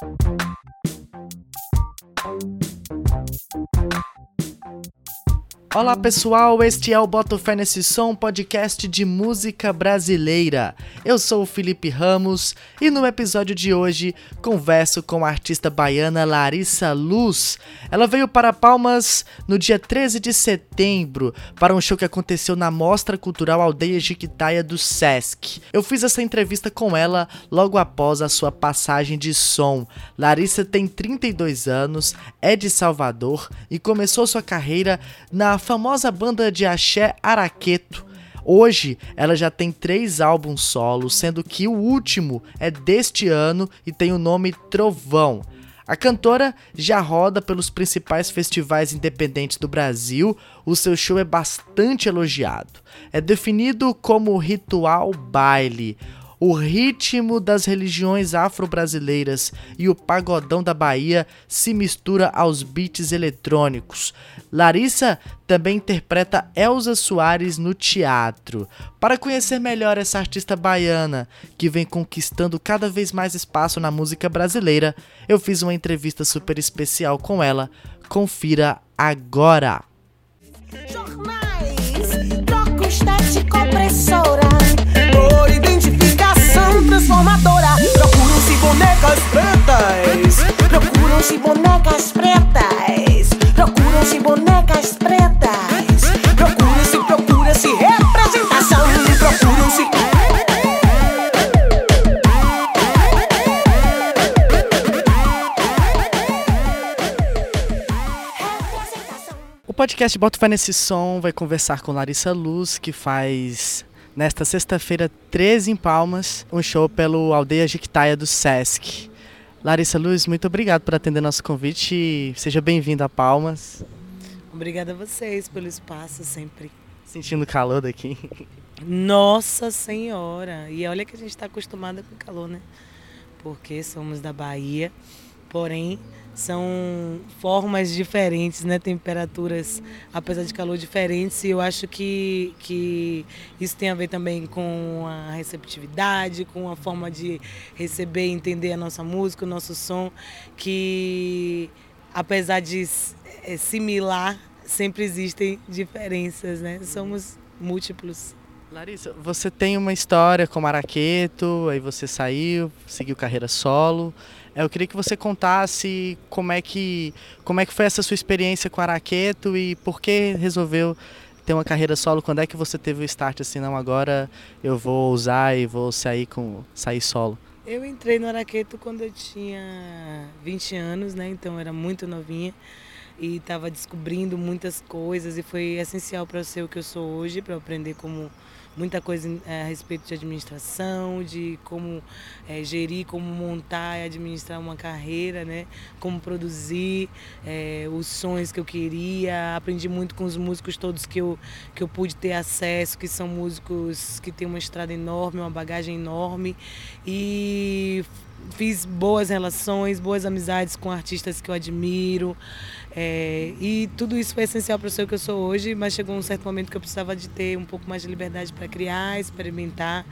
Thank you. Olá pessoal, este é o Boto Fé Nesse Som, podcast de música brasileira. Eu sou o Felipe Ramos e no episódio de hoje converso com a artista baiana Larissa Luz. Ela veio para Palmas no dia 13 de setembro para um show que aconteceu na Mostra Cultural Aldeia Jiquitaia do Sesc. Eu fiz essa entrevista com ela logo após a sua passagem de som. Larissa tem 32 anos, é de Salvador e começou sua carreira na famosa banda de axé Araqueto. Hoje ela já tem três álbuns solos, sendo que o último é deste ano e tem o nome Trovão. A cantora já roda pelos principais festivais independentes do Brasil, o seu show é bastante elogiado. É definido como ritual baile, o ritmo das religiões afro-brasileiras e o pagodão da Bahia se mistura aos beats eletrônicos. Larissa também interpreta Elza Soares no teatro. Para conhecer melhor essa artista baiana, que vem conquistando cada vez mais espaço na música brasileira, eu fiz uma entrevista super especial com ela. Confira agora! Jornais, transformadora. Procuram-se bonecas pretas. Procuram-se bonecas pretas. Procuram-se bonecas pretas. Procura-se, procura-se representação. Procuram-se O podcast Bota Fé Nesse Som vai conversar com Larissa Luz, que faz nesta sexta-feira 13 em Palmas, um show pelo Aldeia Jiquitaia do Sesc. Larissa Luz, muito obrigado por atender nosso convite e seja bem-vinda a Palmas. Obrigada a vocês pelo espaço sempre. Sentindo calor daqui. Nossa Senhora! E olha que a gente está acostumada com calor, né? Porque somos da Bahia, porém são formas diferentes, né? Temperaturas, apesar de calor, diferentes. E eu acho que, que isso tem a ver também com a receptividade, com a forma de receber e entender a nossa música, o nosso som, que apesar de é, similar, sempre existem diferenças, né? Somos múltiplos. Larissa, você tem uma história com Araqueto, aí você saiu, seguiu carreira solo. É, Eu queria que você contasse como é que, como é que foi essa sua experiência com Araqueto e por que resolveu ter uma carreira solo. Quando é que você teve o start assim, não, agora eu vou usar e vou sair com sair solo? Eu entrei no Araqueto quando eu tinha 20 anos, né? Então eu era muito novinha e estava descobrindo muitas coisas e foi essencial para eu ser o que eu sou hoje, para aprender como muita coisa eh, a respeito de administração, de como eh, gerir, como montar e administrar uma carreira, né? Como produzir eh, os sonhos que eu queria. Aprendi muito com os músicos todos que eu que eu pude ter acesso, que são músicos que têm uma estrada enorme, uma bagagem enorme e fiz boas relações, boas amizades com artistas que eu admiro. É, e tudo isso foi essencial para ser o que eu sou hoje, mas chegou um certo momento que eu precisava de ter um pouco mais de liberdade para criar, experimentar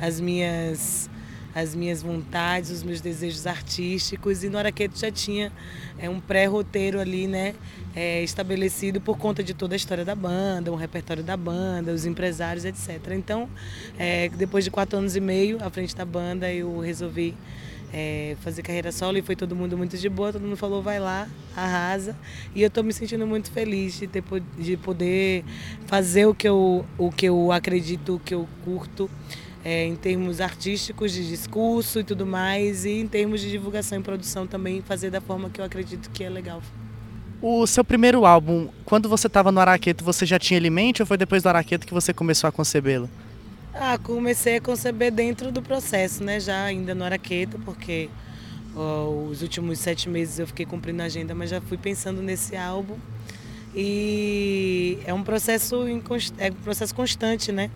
as minhas as minhas vontades, os meus desejos artísticos e no Araqueto já tinha é, um pré-roteiro ali, né, é, estabelecido por conta de toda a história da banda, o repertório da banda, os empresários, etc. Então, é, depois de quatro anos e meio à frente da banda, eu resolvi é, fazer carreira solo e foi todo mundo muito de boa, todo mundo falou vai lá, arrasa. E eu estou me sentindo muito feliz de, ter, de poder fazer o que eu, o que eu acredito, o que eu curto. é, em termos artísticos, de discurso e tudo mais, e em termos de divulgação e produção também, fazer da forma que eu acredito que é legal. O seu primeiro álbum, quando você estava no Araqueto, você já tinha ele em mente ou foi depois do Araqueto que você começou a concebê-lo? Ah, comecei a conceber dentro do processo, né? Já ainda no Araqueto, porque ó, os últimos sete meses eu fiquei cumprindo a agenda, mas já fui pensando nesse álbum. E é um processo, é um processo constante, né?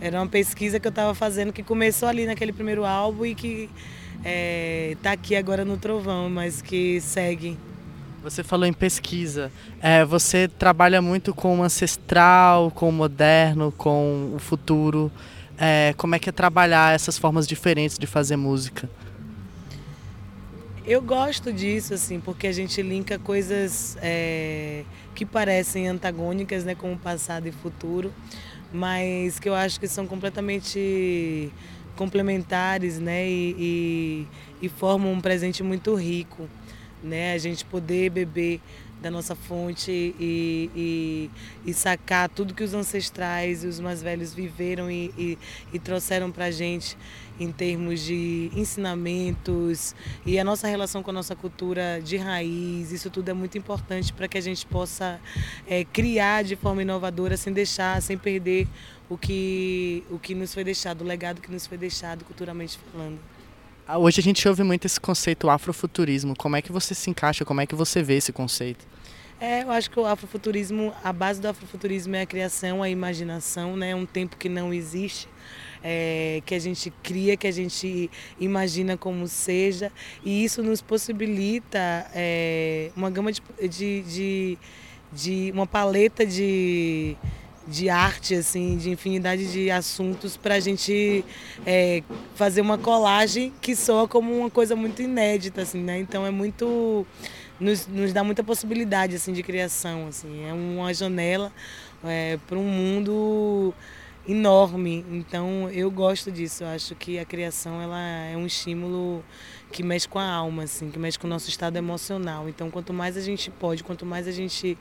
Era uma pesquisa que eu estava fazendo que começou ali naquele primeiro álbum e que está aqui agora no Trovão, mas que segue Você falou em pesquisa. É, você trabalha muito com o ancestral, com o moderno, com o futuro. É, como é que é trabalhar essas formas diferentes de fazer música? Eu gosto disso, assim, porque a gente linka coisas é, que parecem antagônicas, né, como passado e futuro, mas que eu acho que são completamente complementares, né, e, e, e formam um presente muito rico, né, a gente poder beber da nossa fonte e, e, e, sacar tudo que os ancestrais e os mais velhos viveram e, e, e trouxeram para a gente em termos de ensinamentos e a nossa relação com a nossa cultura de raiz, isso tudo é muito importante para que a gente possa é, criar de forma inovadora sem deixar, sem perder o que, o que nos foi deixado, o legado que nos foi deixado culturalmente falando. Ah, hoje a gente ouve muito esse conceito afrofuturismo. Como é que você se encaixa? Como é que você vê esse conceito? É, eu acho que o afrofuturismo, a base do afrofuturismo é a criação, a imaginação, né? Um tempo que não existe, é, que a gente cria, que a gente imagina como seja, e isso nos possibilita é, uma gama de, de, de, de uma paleta de de arte, assim, de infinidade de assuntos para a gente é, fazer uma colagem que soa como uma coisa muito inédita, assim, né? Então é muito nos, nos dá muita possibilidade assim de criação, assim, é uma janela é, para um mundo enorme. Então eu gosto disso. Eu acho que a criação ela é um estímulo que mexe com a alma, assim, que mexe com o nosso estado emocional. Então quanto mais a gente pode, quanto mais a gente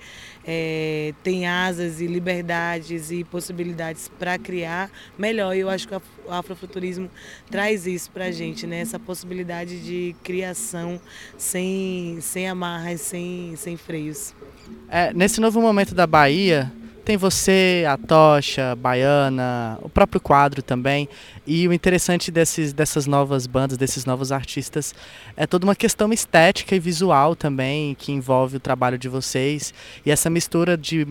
é, tem asas e liberdades e possibilidades para criar, melhor. Eu acho que o afrofuturismo traz isso para a gente, né? Essa possibilidade de criação sem, sem amarras, sem, sem freios. É, nesse novo momento da Bahia, tem você, a Tocha, Baiana, o próprio quadro também. E o interessante desses, dessas novas bandas, desses novos artistas, é toda uma questão estética e visual também, que envolve o trabalho de vocês. E essa mistura de,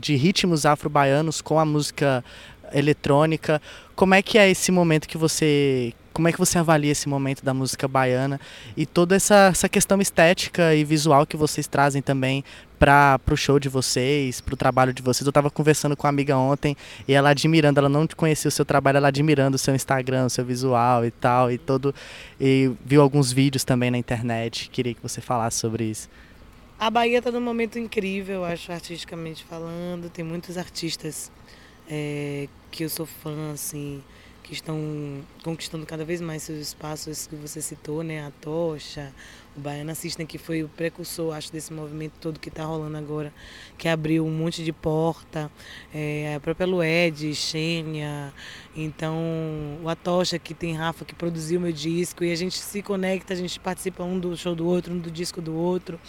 de ritmos afro-baianos com a música eletrônica. Como é que é esse momento que você como é que você avalia esse momento da música baiana e toda essa, essa questão estética e visual que vocês trazem também para o show de vocês, para o trabalho de vocês? Eu estava conversando com uma amiga ontem e ela admirando, ela não conhecia o seu trabalho, ela admirando o seu Instagram, o seu visual e tal, e todo. E viu alguns vídeos também na internet. Queria que você falasse sobre isso. A Bahia está num momento incrível, acho, artisticamente falando. Tem muitos artistas é, que eu sou fã, assim que estão conquistando cada vez mais seus espaços que você citou, né? A Tocha, o Baiana System, que foi o precursor, acho, desse movimento todo que está rolando agora, que abriu um monte de porta, é, a própria Lued, Xênia, então o Atocha, que tem Rafa, que produziu meu disco, e a gente se conecta, a gente participa um do show do outro, um do disco do outro,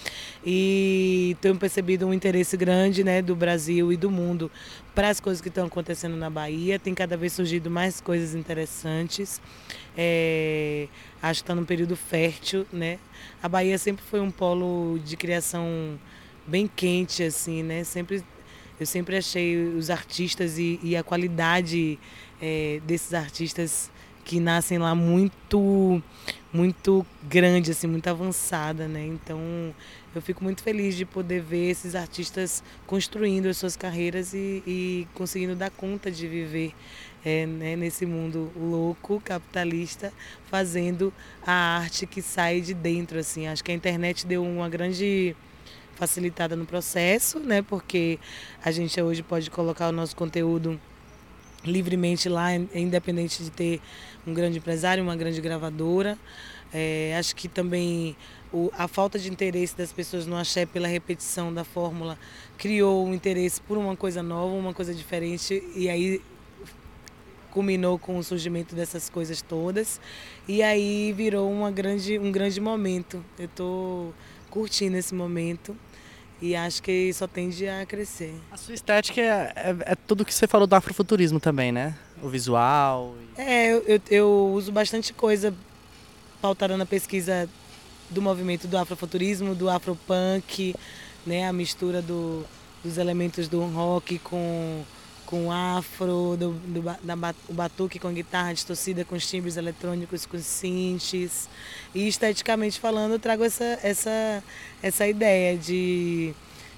e tenho percebido um interesse grande, né, do Brasil e do mundo para as coisas que estão acontecendo na Bahia. Tem cada vez surgido mais coisas interessantes. É, acho que está num período fértil, né? A Bahia sempre foi um polo de criação bem quente, assim, né? Sempre, eu sempre achei os artistas e, e a qualidade é, desses artistas que nascem lá muito muito grande assim muito avançada né então eu fico muito feliz de poder ver esses artistas construindo as suas carreiras e, e conseguindo dar conta de viver é, né, nesse mundo louco capitalista fazendo a arte que sai de dentro assim acho que a internet deu uma grande facilitada no processo né porque a gente hoje pode colocar o nosso conteúdo livremente lá, independente de ter um grande empresário, uma grande gravadora. É, acho que também o, a falta de interesse das pessoas no axé pela repetição da fórmula criou um interesse por uma coisa nova, uma coisa diferente, e aí culminou com o surgimento dessas coisas todas. E aí virou uma grande, um grande momento. Eu estou curtindo esse momento. E acho que só tende a crescer. A sua estética é, é, é tudo que você falou do afrofuturismo também, né? O visual. E... É, eu, eu, eu, uso bastante coisa pautada na pesquisa do movimento do afrofuturismo, do afropunk, né? A mistura do, dos elementos do rock com com afro, do, do, da, o batuque com guitarra distorcida, com os timbres eletrônicos, com synths. E esteticamente falando, eu trago essa, essa, essa ideia de,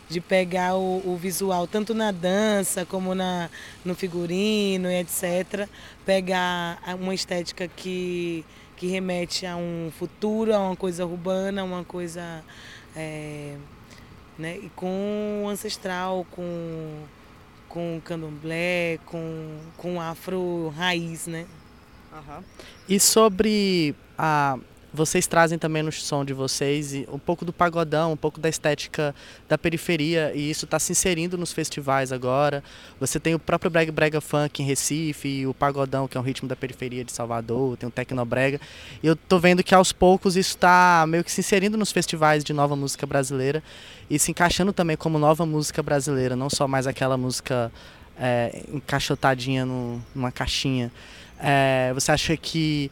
de pegar o, o visual, tanto na dança como na, no figurino e etc. Pegar uma estética que, que remete a um futuro, a uma coisa urbana, uma coisa é, né, e com ancestral, com com candomblé, com com afro raiz, né? E sobre a vocês trazem também no som de vocês um pouco do pagodão, um pouco da estética da periferia e isso está se inserindo nos festivais agora. Você tem o próprio brega, brega funk em Recife, o pagodão que é um ritmo da periferia de Salvador, tem o tecnobrega. E eu tô vendo que aos poucos isso está meio que se inserindo nos festivais de nova música brasileira e se encaixando também como nova música brasileira, não só mais aquela música é, encaixotadinha no, numa caixinha. É, você acha que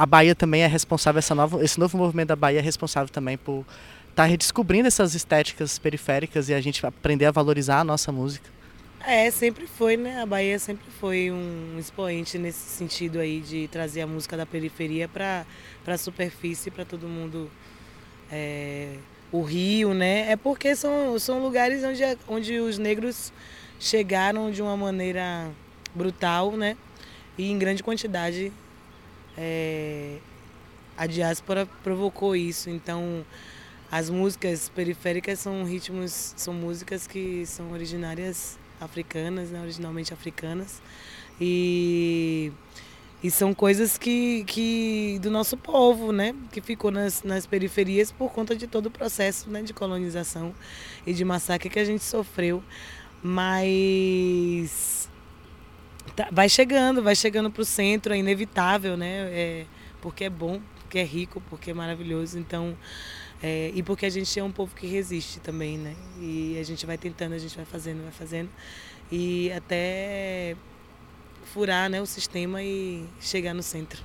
a Bahia também é responsável, essa nova, esse novo movimento da Bahia é responsável também por estar tá redescobrindo essas estéticas periféricas e a gente aprender a valorizar a nossa música. É, sempre foi, né? A Bahia sempre foi um expoente nesse sentido aí de trazer a música da periferia para a superfície, para todo mundo. É, o Rio, né? É porque são, são lugares onde, onde os negros chegaram de uma maneira brutal, né? E em grande quantidade é, a diáspora provocou isso. Então, as músicas periféricas são ritmos, são músicas que são originárias africanas, né, originalmente africanas. E, e são coisas que, que do nosso povo, né, que ficou nas, nas periferias por conta de todo o processo né, de colonização e de massacre que a gente sofreu. Mas Tá, vai chegando, vai chegando para o centro, é inevitável, né? É, porque é bom, porque é rico, porque é maravilhoso. Então, é, e porque a gente é um povo que resiste também, né? E a gente vai tentando, a gente vai fazendo, vai fazendo. E até furar né, o sistema e chegar no centro.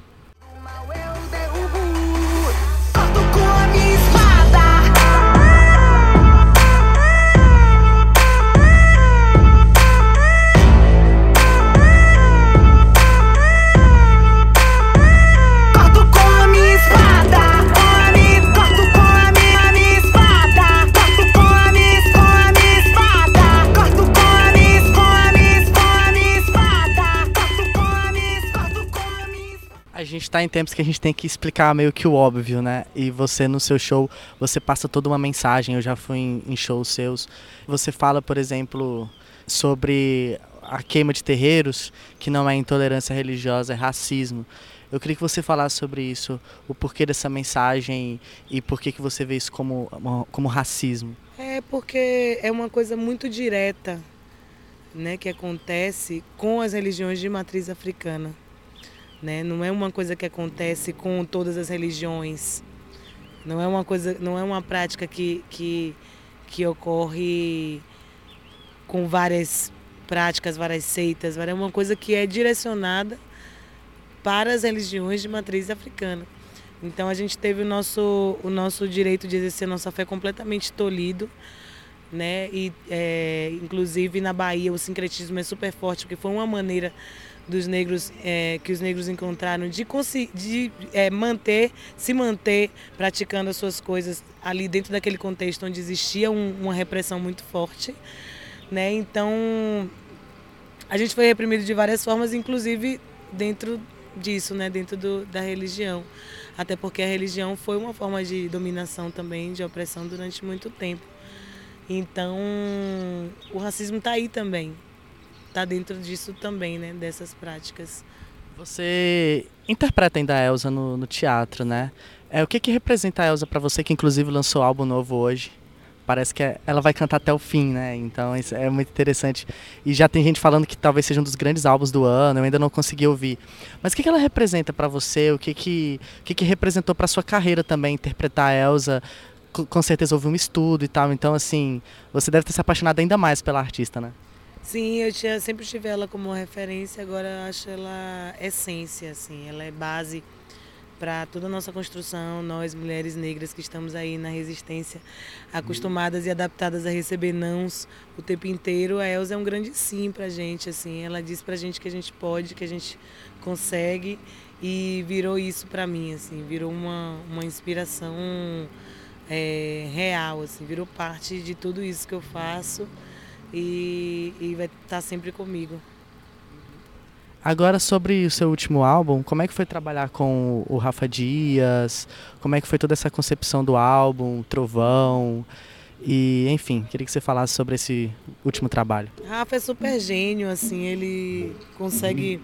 Está em tempos que a gente tem que explicar meio que o óbvio, né? E você no seu show, você passa toda uma mensagem. Eu já fui em, em shows seus. Você fala, por exemplo, sobre a queima de terreiros, que não é intolerância religiosa, é racismo. Eu queria que você falasse sobre isso, o porquê dessa mensagem e por que, você vê isso como, como racismo. É porque é uma coisa muito direta né, que acontece com as religiões de matriz africana. Né? Não é uma coisa que acontece com todas as religiões. Não é uma coisa, não é uma prática que, que, que ocorre com várias práticas, várias seitas, é uma coisa que é direcionada para as religiões de matriz africana. Então a gente teve o nosso, o nosso direito de exercer nossa fé completamente tolhido, né? E é, inclusive na Bahia o sincretismo é super forte porque foi uma maneira dos negros é, que os negros encontraram de, de é, manter, se manter praticando as suas coisas ali dentro daquele contexto onde existia um, uma repressão muito forte, né? Então a gente foi reprimido de várias formas, inclusive dentro disso, né? Dentro do, da religião, até porque a religião foi uma forma de dominação também, de opressão durante muito tempo. Então o racismo está aí também, está dentro disso também, né? Dessas práticas. Você interpreta ainda a Elsa no, no teatro, né? É, o que, que representa a Elsa para você, que inclusive lançou álbum novo hoje? Parece que é, ela vai cantar até o fim, né? Então isso é muito interessante. E já tem gente falando que talvez seja um dos grandes álbuns do ano, eu ainda não consegui ouvir. Mas o que, que ela representa para você? O que, que, o que, que representou para sua carreira também, interpretar a Elsa? Com certeza houve um estudo e tal, então assim, você deve ter se apaixonado ainda mais pela artista, né? Sim, eu tinha, sempre tive ela como referência, agora acho ela essência, assim, ela é base para toda a nossa construção, nós mulheres negras que estamos aí na resistência, acostumadas e adaptadas a receber nãos o tempo inteiro, a Elza é um grande sim para a gente, assim, ela diz para a gente que a gente pode, que a gente consegue e virou isso para mim, assim, virou uma, uma inspiração é, real, assim, virou parte de tudo isso que eu faço e, e vai estar tá sempre comigo. Agora sobre o seu último álbum, como é que foi trabalhar com o Rafa Dias? Como é que foi toda essa concepção do álbum, Trovão? E, enfim, queria que você falasse sobre esse último trabalho. Rafa é super gênio, assim, ele consegue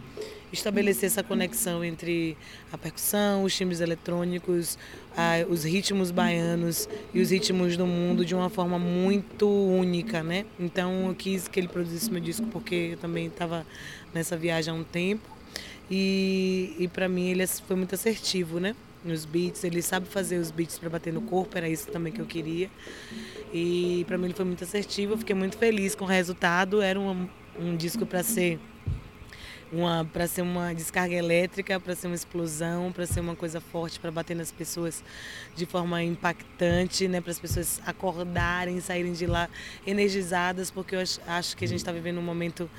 estabelecer essa conexão entre a percussão, os timbres eletrônicos, a, os ritmos baianos e os ritmos do mundo de uma forma muito única, né? Então eu quis que ele produzisse meu disco porque eu também estava nessa viagem há um tempo e, e para mim ele foi muito assertivo, né? Nos beats, ele sabe fazer os beats para bater no corpo, era isso também que eu queria. E para mim ele foi muito assertivo, eu fiquei muito feliz com o resultado. Era um, um disco para ser uma para ser uma descarga elétrica, para ser uma explosão, para ser uma coisa forte, para bater nas pessoas de forma impactante, né, para as pessoas acordarem, saírem de lá energizadas, porque eu acho, que a gente está vivendo um momento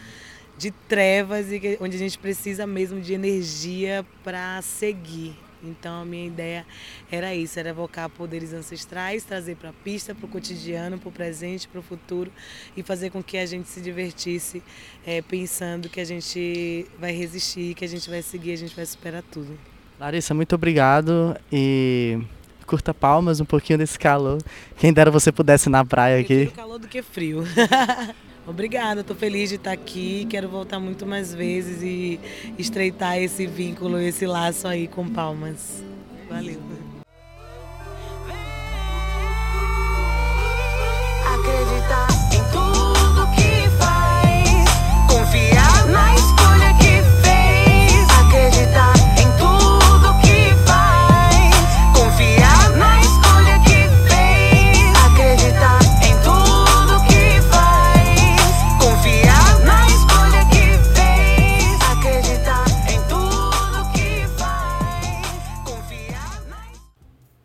de trevas e que, onde a gente precisa mesmo de energia para seguir. Então a minha ideia era isso, era evocar poderes ancestrais, trazer para a pista, para o cotidiano, para o presente, para o futuro e fazer com que a gente se divertisse é, pensando que a gente vai resistir, que a gente vai seguir, a gente vai superar tudo. Larissa, muito obrigado e curta palmas um pouquinho desse calor. Quem dera você pudesse ir na praia aqui. Prefiro calor do que frio. Obrigada, estou feliz de estar aqui. Quero voltar muito mais vezes e estreitar esse vínculo, esse laço aí com Palmas. Valeu.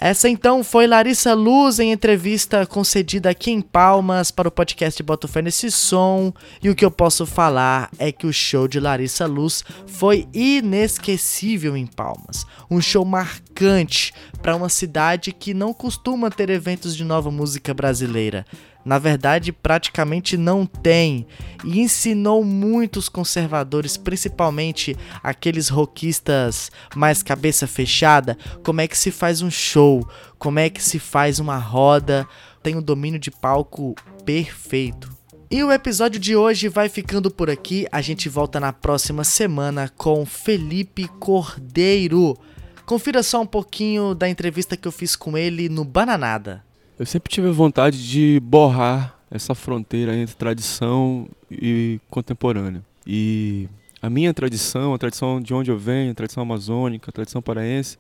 Essa então foi Larissa Luz em entrevista concedida aqui em Palmas para o podcast Boto Fé nesse som. E o que eu posso falar é que o show de Larissa Luz foi inesquecível em Palmas. Um show marcante para uma cidade que não costuma ter eventos de nova música brasileira. Na verdade, praticamente não tem. E ensinou muitos conservadores, principalmente aqueles rockistas mais cabeça fechada, como é que se faz um show, como é que se faz uma roda. Tem um domínio de palco perfeito. E o episódio de hoje vai ficando por aqui. A gente volta na próxima semana com Felipe Cordeiro. Confira só um pouquinho da entrevista que eu fiz com ele no Bananada. Eu sempre tive vontade de borrar essa fronteira entre tradição e contemporânea. E a minha tradição, a tradição de onde eu venho, a tradição amazônica, a tradição paraense,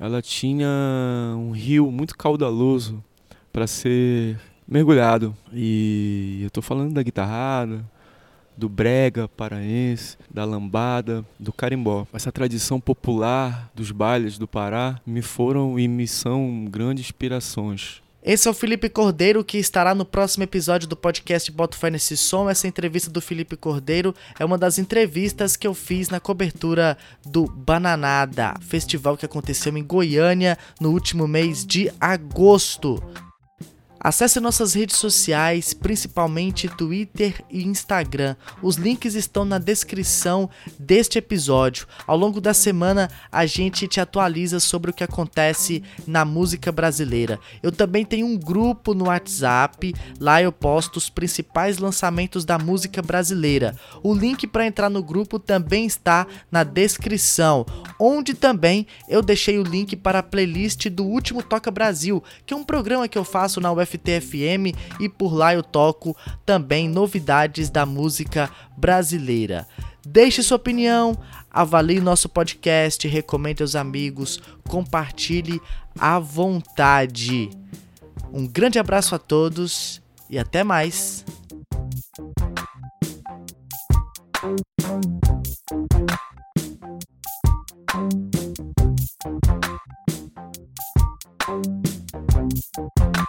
ela tinha um rio muito caudaloso para ser mergulhado. E eu estou falando da guitarrada, do brega paraense, da lambada, do carimbó. Essa tradição popular dos bailes do Pará me foram e me são grandes inspirações. Esse é o Felipe Cordeiro, que estará no próximo episódio do podcast Boto Fé Nesse Som. Essa entrevista do Felipe Cordeiro é uma das entrevistas que eu fiz na cobertura do Bananada, festival que aconteceu em Goiânia no último mês de agosto. Acesse nossas redes sociais, principalmente Twitter e Instagram. Os links estão na descrição deste episódio. Ao longo da semana, a gente te atualiza sobre o que acontece na música brasileira. Eu também tenho um grupo no WhatsApp, lá eu posto os principais lançamentos da música brasileira. O link para entrar no grupo também está na descrição, onde também eu deixei o link para a playlist do último Toca Brasil, que é um programa que eu faço na UFM FTFM e por lá eu toco também novidades da música brasileira. Deixe sua opinião, avalie nosso podcast, recomende aos amigos, compartilhe à vontade. Um grande abraço a todos e até mais. Thank